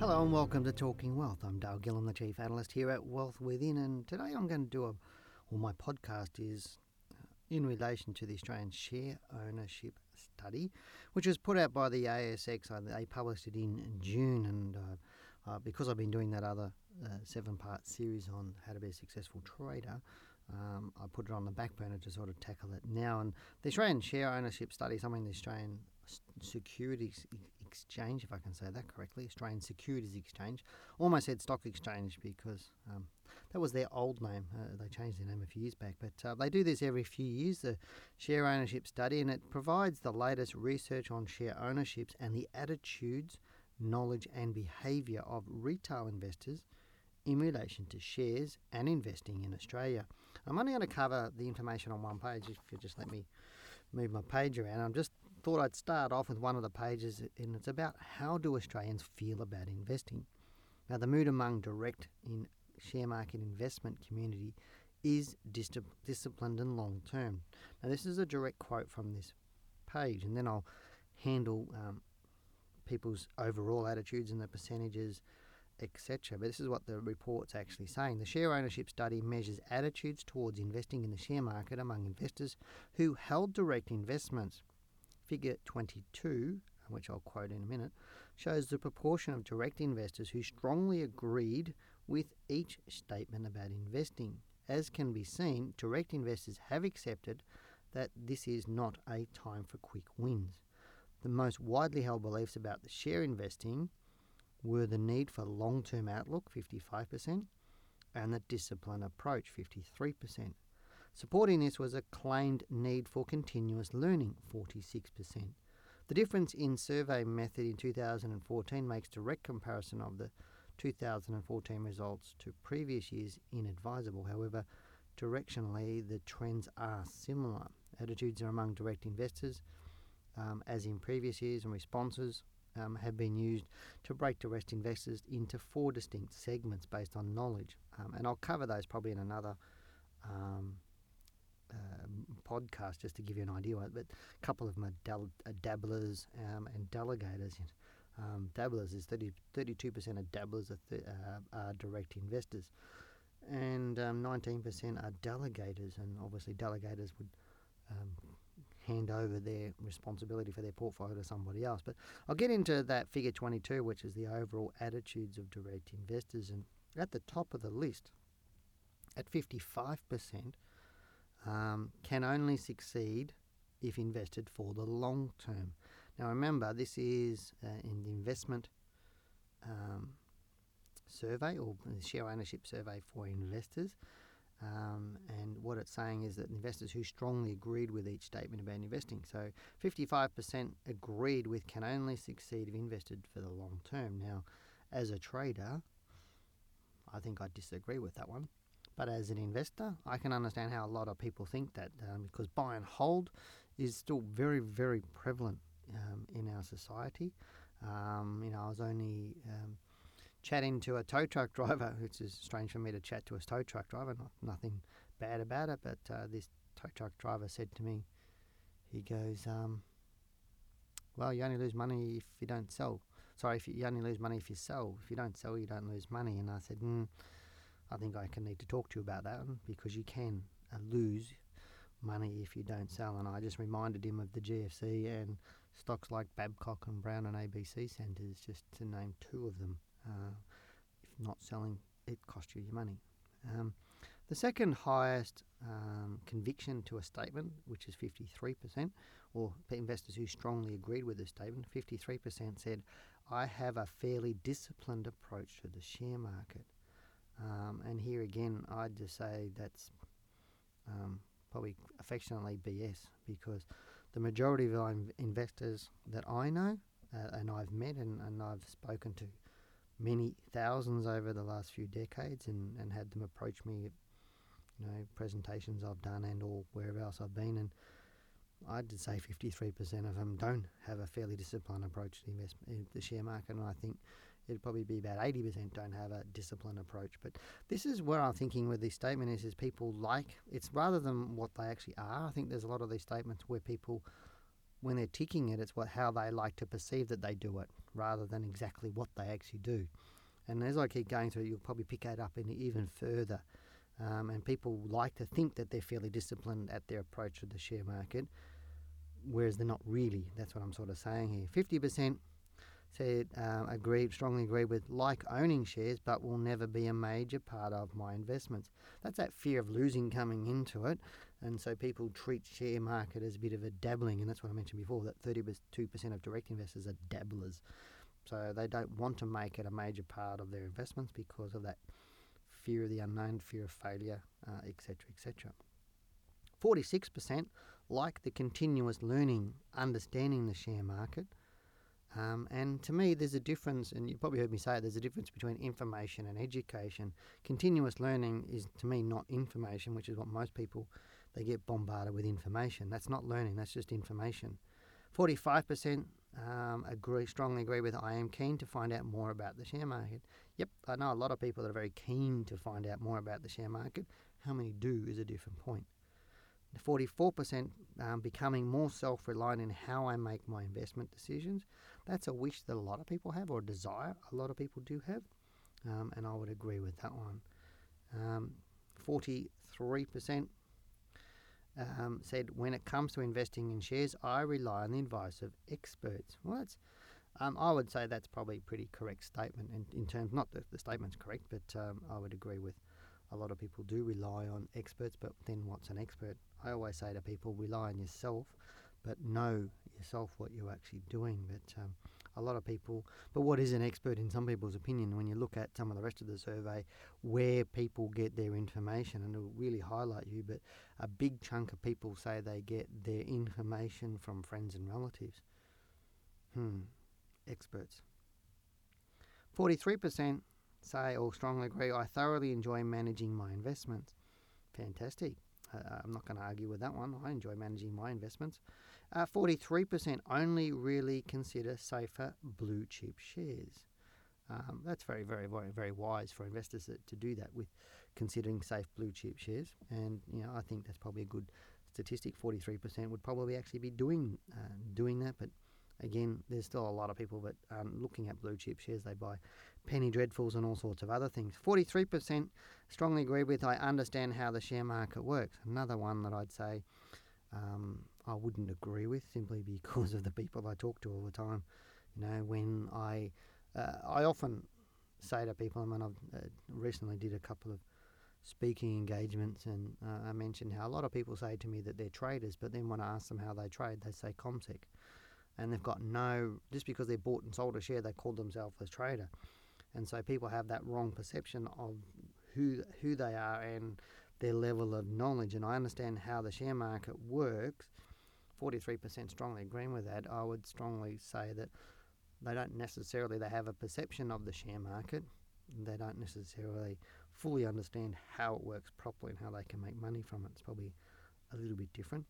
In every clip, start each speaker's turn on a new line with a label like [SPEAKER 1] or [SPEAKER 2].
[SPEAKER 1] Hello and welcome to Talking Wealth. I'm Dale Gillham, the Chief Analyst here at Wealth Within, and today I'm going to do a, well, my podcast is uh, in relation to the Australian Share Ownership Study, which was put out by the ASX. They published it in June, and uh, uh, because I've been doing that other uh, seven part series on how to be a successful trader, um, I put it on the back burner to sort of tackle it now. And the Australian Share Ownership Study, something the Australian Securities Exchange, if I can say that correctly, Australian Securities Exchange. Almost said Stock Exchange because um, that was their old name. Uh, they changed their name a few years back, but uh, they do this every few years, the share ownership study, and it provides the latest research on share ownerships and the attitudes, knowledge, and behaviour of retail investors in relation to shares and investing in Australia. I'm only going to cover the information on one page if you just let me move my page around. I'm just thought I'd start off with one of the pages, and it's about how do Australians feel about investing. Now, the mood among direct in share market investment community is dis- disciplined and long term. Now, this is a direct quote from this page, and then I'll handle um, people's overall attitudes and the percentages, etc. But this is what the report's actually saying. The share ownership study measures attitudes towards investing in the share market among investors who held direct investments Figure 22, which I'll quote in a minute, shows the proportion of direct investors who strongly agreed with each statement about investing. As can be seen, direct investors have accepted that this is not a time for quick wins. The most widely held beliefs about the share investing were the need for long term outlook, 55%, and the discipline approach, 53%. Supporting this was a claimed need for continuous learning, 46%. The difference in survey method in 2014 makes direct comparison of the 2014 results to previous years inadvisable. However, directionally, the trends are similar. Attitudes are among direct investors, um, as in previous years, and responses um, have been used to break direct investors into four distinct segments based on knowledge. Um, and I'll cover those probably in another um, um, podcast just to give you an idea. But a couple of them are uh, dabblers um, and delegators. Um, dabblers is 30, 32% of dabblers are, th- uh, are direct investors, and 19% um, are delegators. And obviously, delegators would um, hand over their responsibility for their portfolio to somebody else. But I'll get into that figure 22, which is the overall attitudes of direct investors. And at the top of the list, at 55%, um, can only succeed if invested for the long term. Now, remember, this is uh, the investment um, survey or share ownership survey for investors. Um, and what it's saying is that investors who strongly agreed with each statement about investing. So 55% agreed with can only succeed if invested for the long term. Now, as a trader, I think I disagree with that one. But as an investor, I can understand how a lot of people think that um, because buy and hold is still very, very prevalent um, in our society. Um, you know, I was only um, chatting to a tow truck driver, which is strange for me to chat to a tow truck driver. Not, nothing bad about it, but uh, this tow truck driver said to me, he goes, um, "Well, you only lose money if you don't sell. Sorry, if you, you, only lose money if you sell. If you don't sell, you don't lose money." And I said, mm, I think I can need to talk to you about that because you can uh, lose money if you don't sell. And I just reminded him of the GFC and stocks like Babcock and Brown and ABC Centres, just to name two of them. Uh, if not selling, it costs you your money. Um, the second highest um, conviction to a statement, which is 53%, or investors who strongly agreed with the statement, 53% said, I have a fairly disciplined approach to the share market. Um, and here again, I'd just say that's um, probably affectionately BS because the majority of our investors that I know uh, and I've met and, and I've spoken to many thousands over the last few decades and, and had them approach me at you know presentations I've done and or wherever else I've been and I'd say 53% of them don't have a fairly disciplined approach to investment, the share market, and I think it'd probably be about 80% don't have a disciplined approach. But this is where I'm thinking with this statement is, is people like, it's rather than what they actually are. I think there's a lot of these statements where people, when they're ticking it, it's what how they like to perceive that they do it, rather than exactly what they actually do. And as I keep going through, you'll probably pick that up in even further. Um, and people like to think that they're fairly disciplined at their approach to the share market, whereas they're not really. That's what I'm sort of saying here. 50% said uh, agree, strongly agree with like owning shares, but will never be a major part of my investments. That's that fear of losing coming into it, and so people treat share market as a bit of a dabbling, and that's what I mentioned before. That 32% of direct investors are dabblers, so they don't want to make it a major part of their investments because of that fear of the unknown, fear of failure, etc., etc. Et 46% like the continuous learning, understanding the share market. Um, and to me, there's a difference, and you probably heard me say it, there's a difference between information and education. Continuous learning is, to me, not information, which is what most people, they get bombarded with information. That's not learning, that's just information. 45% um, agree, strongly agree with I am keen to find out more about the share market. Yep, I know a lot of people that are very keen to find out more about the share market. How many do is a different point. 44% um, becoming more self reliant in how I make my investment decisions. That's a wish that a lot of people have, or a desire a lot of people do have, um, and I would agree with that one. Um, 43% um, said, when it comes to investing in shares, I rely on the advice of experts. Well, that's, um, I would say that's probably a pretty correct statement in, in terms, not that the statement's correct, but um, I would agree with a lot of people do rely on experts, but then what's an expert? I always say to people, rely on yourself, but know yourself what you're actually doing. But um, a lot of people, but what is an expert in some people's opinion? When you look at some of the rest of the survey, where people get their information, and it'll really highlight you, but a big chunk of people say they get their information from friends and relatives. Hmm, experts. 43% say or strongly agree, I thoroughly enjoy managing my investments. Fantastic. Uh, I'm not going to argue with that one. I enjoy managing my investments. Uh, 43% only really consider safer blue chip shares. Um, that's very, very, very, very wise for investors to, to, do that with considering safe blue chip shares. And you know, I think that's probably a good statistic. 43% would probably actually be doing uh, doing that, but again, there's still a lot of people that um, looking at blue chip shares. They buy penny dreadfuls and all sorts of other things. 43% strongly agree with. I understand how the share market works. Another one that I'd say um, I wouldn't agree with simply because of the people I talk to all the time. You know, when I uh, I often say to people, I mean, I've uh, recently did a couple of speaking engagements, and uh, I mentioned how a lot of people say to me that they're traders, but then when I ask them how they trade, they say CommSec, and they've got no just because they bought and sold a share, they call themselves a trader, and so people have that wrong perception of who who they are and their level of knowledge. And I understand how the share market works. 43% strongly agreeing with that. I would strongly say that they don't necessarily they have a perception of the share market. They don't necessarily fully understand how it works properly and how they can make money from it. It's probably a little bit different.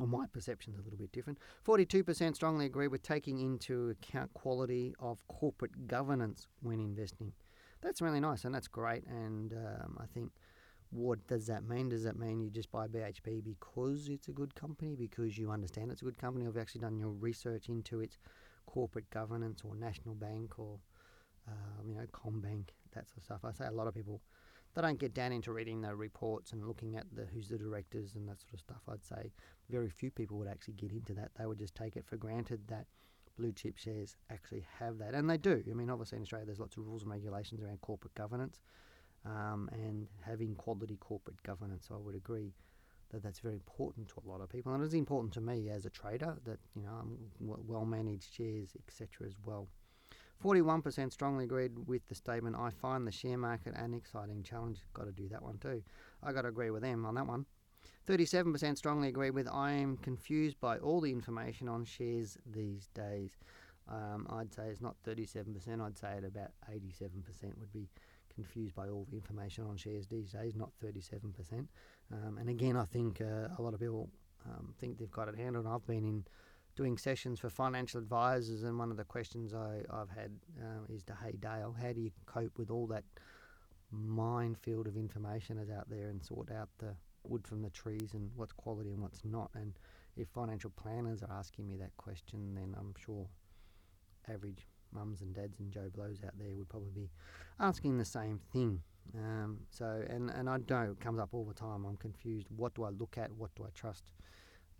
[SPEAKER 1] Or my perception is a little bit different. 42% strongly agree with taking into account quality of corporate governance when investing. That's really nice and that's great. And um, I think what does that mean? Does that mean you just buy BHP because it's a good company, because you understand it's a good company, or have actually done your research into its corporate governance or national bank or um, you know CommBank, that sort of stuff? I say a lot of people they don't get down into reading the reports and looking at the who's the directors and that sort of stuff. I'd say very few people would actually get into that. They would just take it for granted that blue chip shares actually have that, and they do. I mean, obviously in Australia, there's lots of rules and regulations around corporate governance um, and having quality corporate governance. I would agree that that's very important to a lot of people, and it's important to me as a trader that you know I'm well managed shares, etc. as well. 41% strongly agreed with the statement. I find the share market an exciting challenge. Got to do that one too. I got to agree with them on that one. 37% strongly agree with I am confused by all the information on shares these days. Um, I'd say it's not 37%. I'd say at about 87% would be confused by all the information on shares these days, not 37%. Um, and again, I think uh, a lot of people um, think they've got it handled. I've been in doing sessions for financial advisors, and one of the questions I, I've had uh, is to, hey, Dale, how do you cope with all that minefield of information that's out there and sort out the wood from the trees and what's quality and what's not? And if financial planners are asking me that question, then I'm sure average mums and dads and Joe Blows out there would probably be asking the same thing. Um, so, and, and I know it comes up all the time. I'm confused. What do I look at? What do I trust?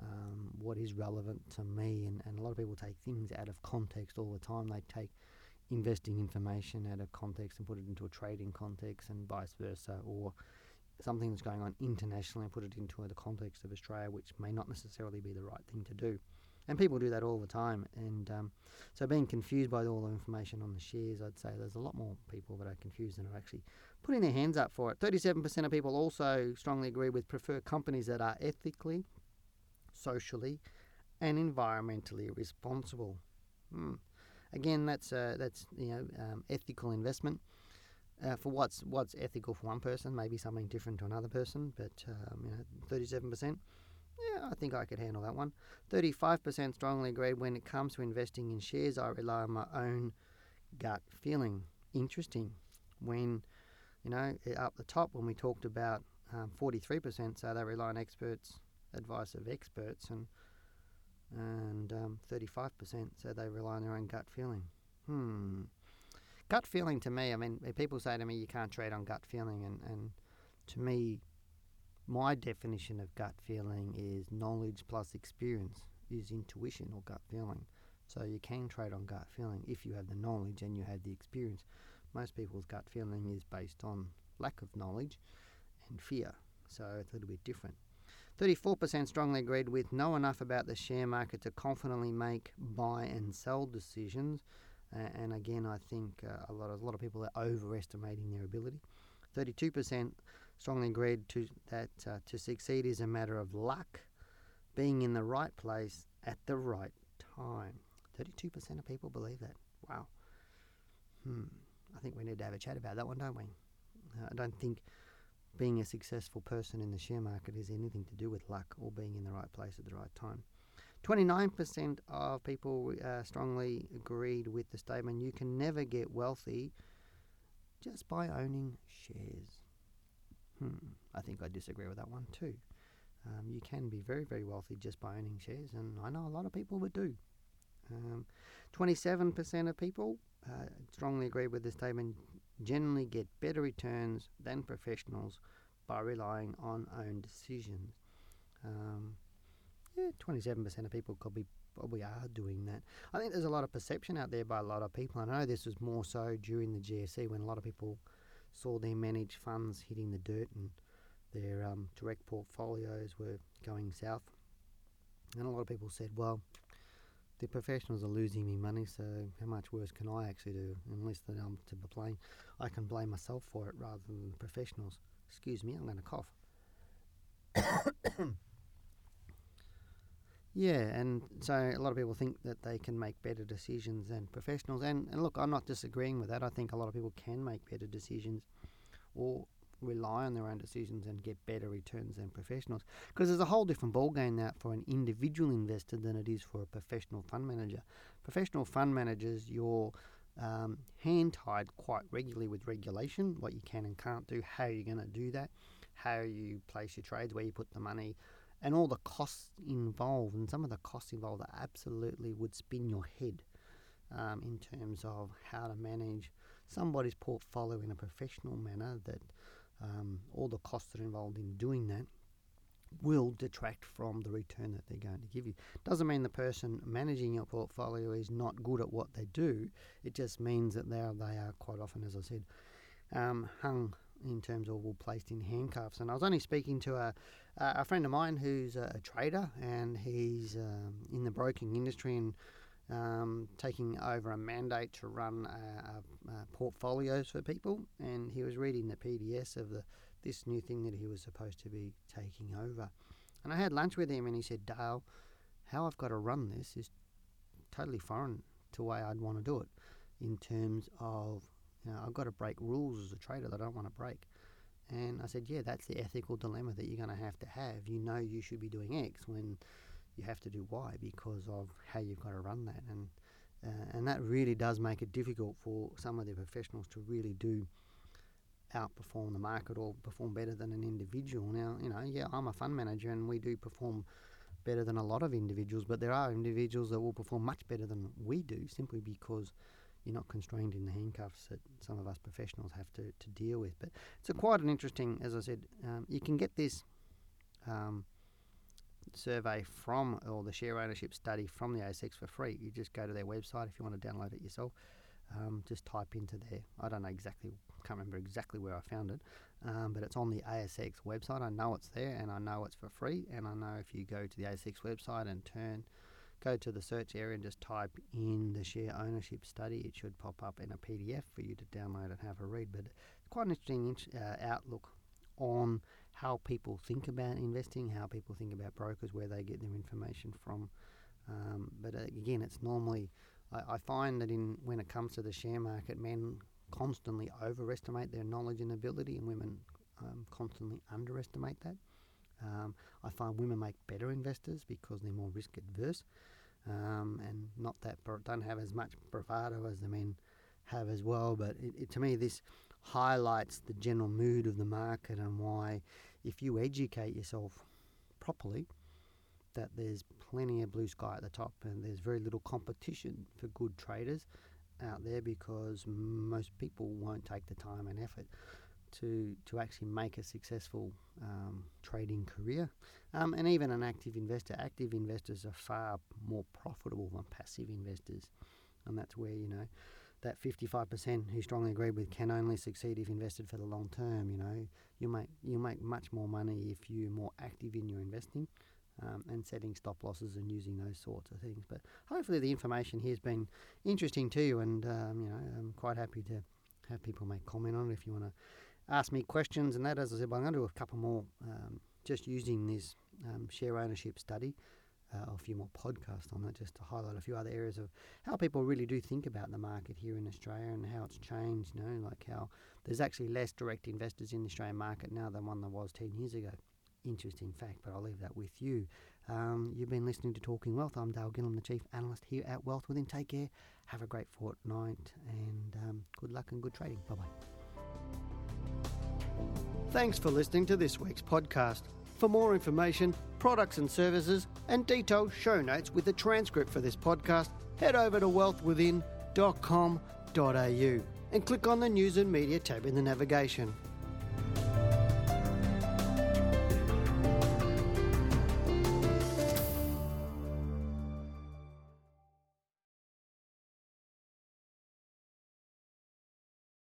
[SPEAKER 1] Um, what is relevant to me? And, and a lot of people take things out of context all the time. They take investing information out of context and put it into a trading context, and vice versa, or something that's going on internationally and put it into the context of Australia, which may not necessarily be the right thing to do. And people do that all the time. And um, so being confused by all the information on the shares, I'd say there's a lot more people that are confused than are actually putting their hands up for it. 37% of people also strongly agree with prefer companies that are ethically, socially, and environmentally responsible. Hmm. Again, that's uh, that's you know um, ethical investment. Uh, for what's what's ethical for one person, maybe something different to another person. But um, you know, thirty-seven percent yeah, I think I could handle that one. 35% strongly agree when it comes to investing in shares, I rely on my own gut feeling. Interesting. When, you know, up the top, when we talked about um, 43%, so they rely on experts, advice of experts, and and um, 35%, so they rely on their own gut feeling. Hmm. Gut feeling to me, I mean, people say to me, you can't trade on gut feeling, and, and to me, my definition of gut feeling is knowledge plus experience, is intuition or gut feeling. So you can trade on gut feeling if you have the knowledge and you have the experience. Most people's gut feeling is based on lack of knowledge and fear, so it's a little bit different. 34% strongly agreed with know enough about the share market to confidently make buy and sell decisions. Uh, and again, I think uh, a lot of a lot of people are overestimating their ability. 32% strongly agreed to that uh, to succeed is a matter of luck, being in the right place at the right time. 32% of people believe that. Wow. Hmm. I think we need to have a chat about that one, don't we? Uh, I don't think being a successful person in the share market is anything to do with luck or being in the right place at the right time. 29% of people uh, strongly agreed with the statement you can never get wealthy just by owning shares. Hmm, I think I disagree with that one too. Um, you can be very, very wealthy just by owning shares, and I know a lot of people that do. Um, 27% of people uh, strongly agree with this statement generally get better returns than professionals by relying on own decisions. Um, yeah, 27% of people probably, probably are doing that. I think there's a lot of perception out there by a lot of people. I know this was more so during the GFC when a lot of people saw their managed funds hitting the dirt and their um, direct portfolios were going south. And a lot of people said, well, the professionals are losing me money, so how much worse can I actually do? Unless that I'm to blame, I can blame myself for it rather than the professionals. Excuse me, I'm going to cough. Yeah, and so a lot of people think that they can make better decisions than professionals. And, and look, I'm not disagreeing with that. I think a lot of people can make better decisions or rely on their own decisions and get better returns than professionals. Because there's a whole different ballgame now for an individual investor than it is for a professional fund manager. Professional fund managers, you're um, hand tied quite regularly with regulation, what you can and can't do, how you're going to do that, how you place your trades, where you put the money and all the costs involved, and some of the costs involved that absolutely would spin your head um, in terms of how to manage somebody's portfolio in a professional manner. That um, all the costs that are involved in doing that will detract from the return that they're going to give you. Doesn't mean the person managing your portfolio is not good at what they do. It just means that they are, they are quite often, as I said, um, hung in terms of all placed in handcuffs. And I was only speaking to a uh, a friend of mine who's a, a trader and he's um, in the broking industry and um, taking over a mandate to run uh, uh, portfolios for people. And he was reading the PDS of the this new thing that he was supposed to be taking over. And I had lunch with him and he said, Dale, how I've got to run this is totally foreign to the way I'd want to do it in terms of, you know, I've got to break rules as a trader that I don't want to break. And I said, yeah, that's the ethical dilemma that you're going to have to have. You know you should be doing X when you have to do Y because of how you've got to run that. And uh, and that really does make it difficult for some of the professionals to really do outperform the market or perform better than an individual. Now, you know, yeah, I'm a fund manager and we do perform better than a lot of individuals, but there are individuals that will perform much better than we do simply because you're not constrained in the handcuffs that some of us professionals have to, to deal with. But it's a quite an interesting, as I said, um, you can get this um, survey from, or the share ownership study from the ASX for free. You just go to their website if you want to download it yourself. Um, just type into there. I don't know exactly, can't remember exactly where I found it, um, but it's on the ASX website. I know it's there and I know it's for free. And I know if you go to the ASX website and turn, go to the search area and just type in the share ownership study, it should pop up in a PDF for you to download and have a read. But it's quite an interesting uh, outlook on how people think about investing, how people think about brokers, where they get their information from. Um, but uh, again, it's normally I, I, find that in when it comes to the share market, men constantly overestimate their knowledge and ability, and women um, constantly underestimate that. Um, I find women make better investors because they're more risk adverse, um, and not that don't have as much bravado as the men have as well. But it, it, to me, this highlights the general mood of the market and why, if you educate yourself properly, that there's plenty of blue sky at the top and there's very little competition for good traders out there because most people won't take the time and effort to to actually make a successful um, trading career. Um, and even an active investor, active investors are far more profitable than passive investors, and that's where you know that 55% who strongly agree with can only succeed if invested for the long term. You know, you make you make much more money if you're more active in your investing. Um, and setting stop losses and using those sorts of things. But hopefully, the information here has been interesting to you, and um, you know, I'm quite happy to have people make comment on it if you want to ask me questions and that. As I said, I'm going to do a couple more um, just using this um, share ownership study uh, a few more podcasts on that just to highlight a few other areas of how people really do think about the market here in Australia and how it's changed. You know, like how there's actually less direct investors in the Australian market now than one there was 10 years ago. Interesting fact, but I'll leave that with you. Um, you've been listening to Talking Wealth. I'm Dale Gillham, the Chief Analyst here at Wealth Within. Take care, have a great fortnight, and um, good luck and good trading. Bye bye. Thanks for listening to this week's podcast. For more information, products and services, and detailed show notes with a transcript for this podcast, head over to wealthwithin.com.au and click on the News and Media tab in the navigation.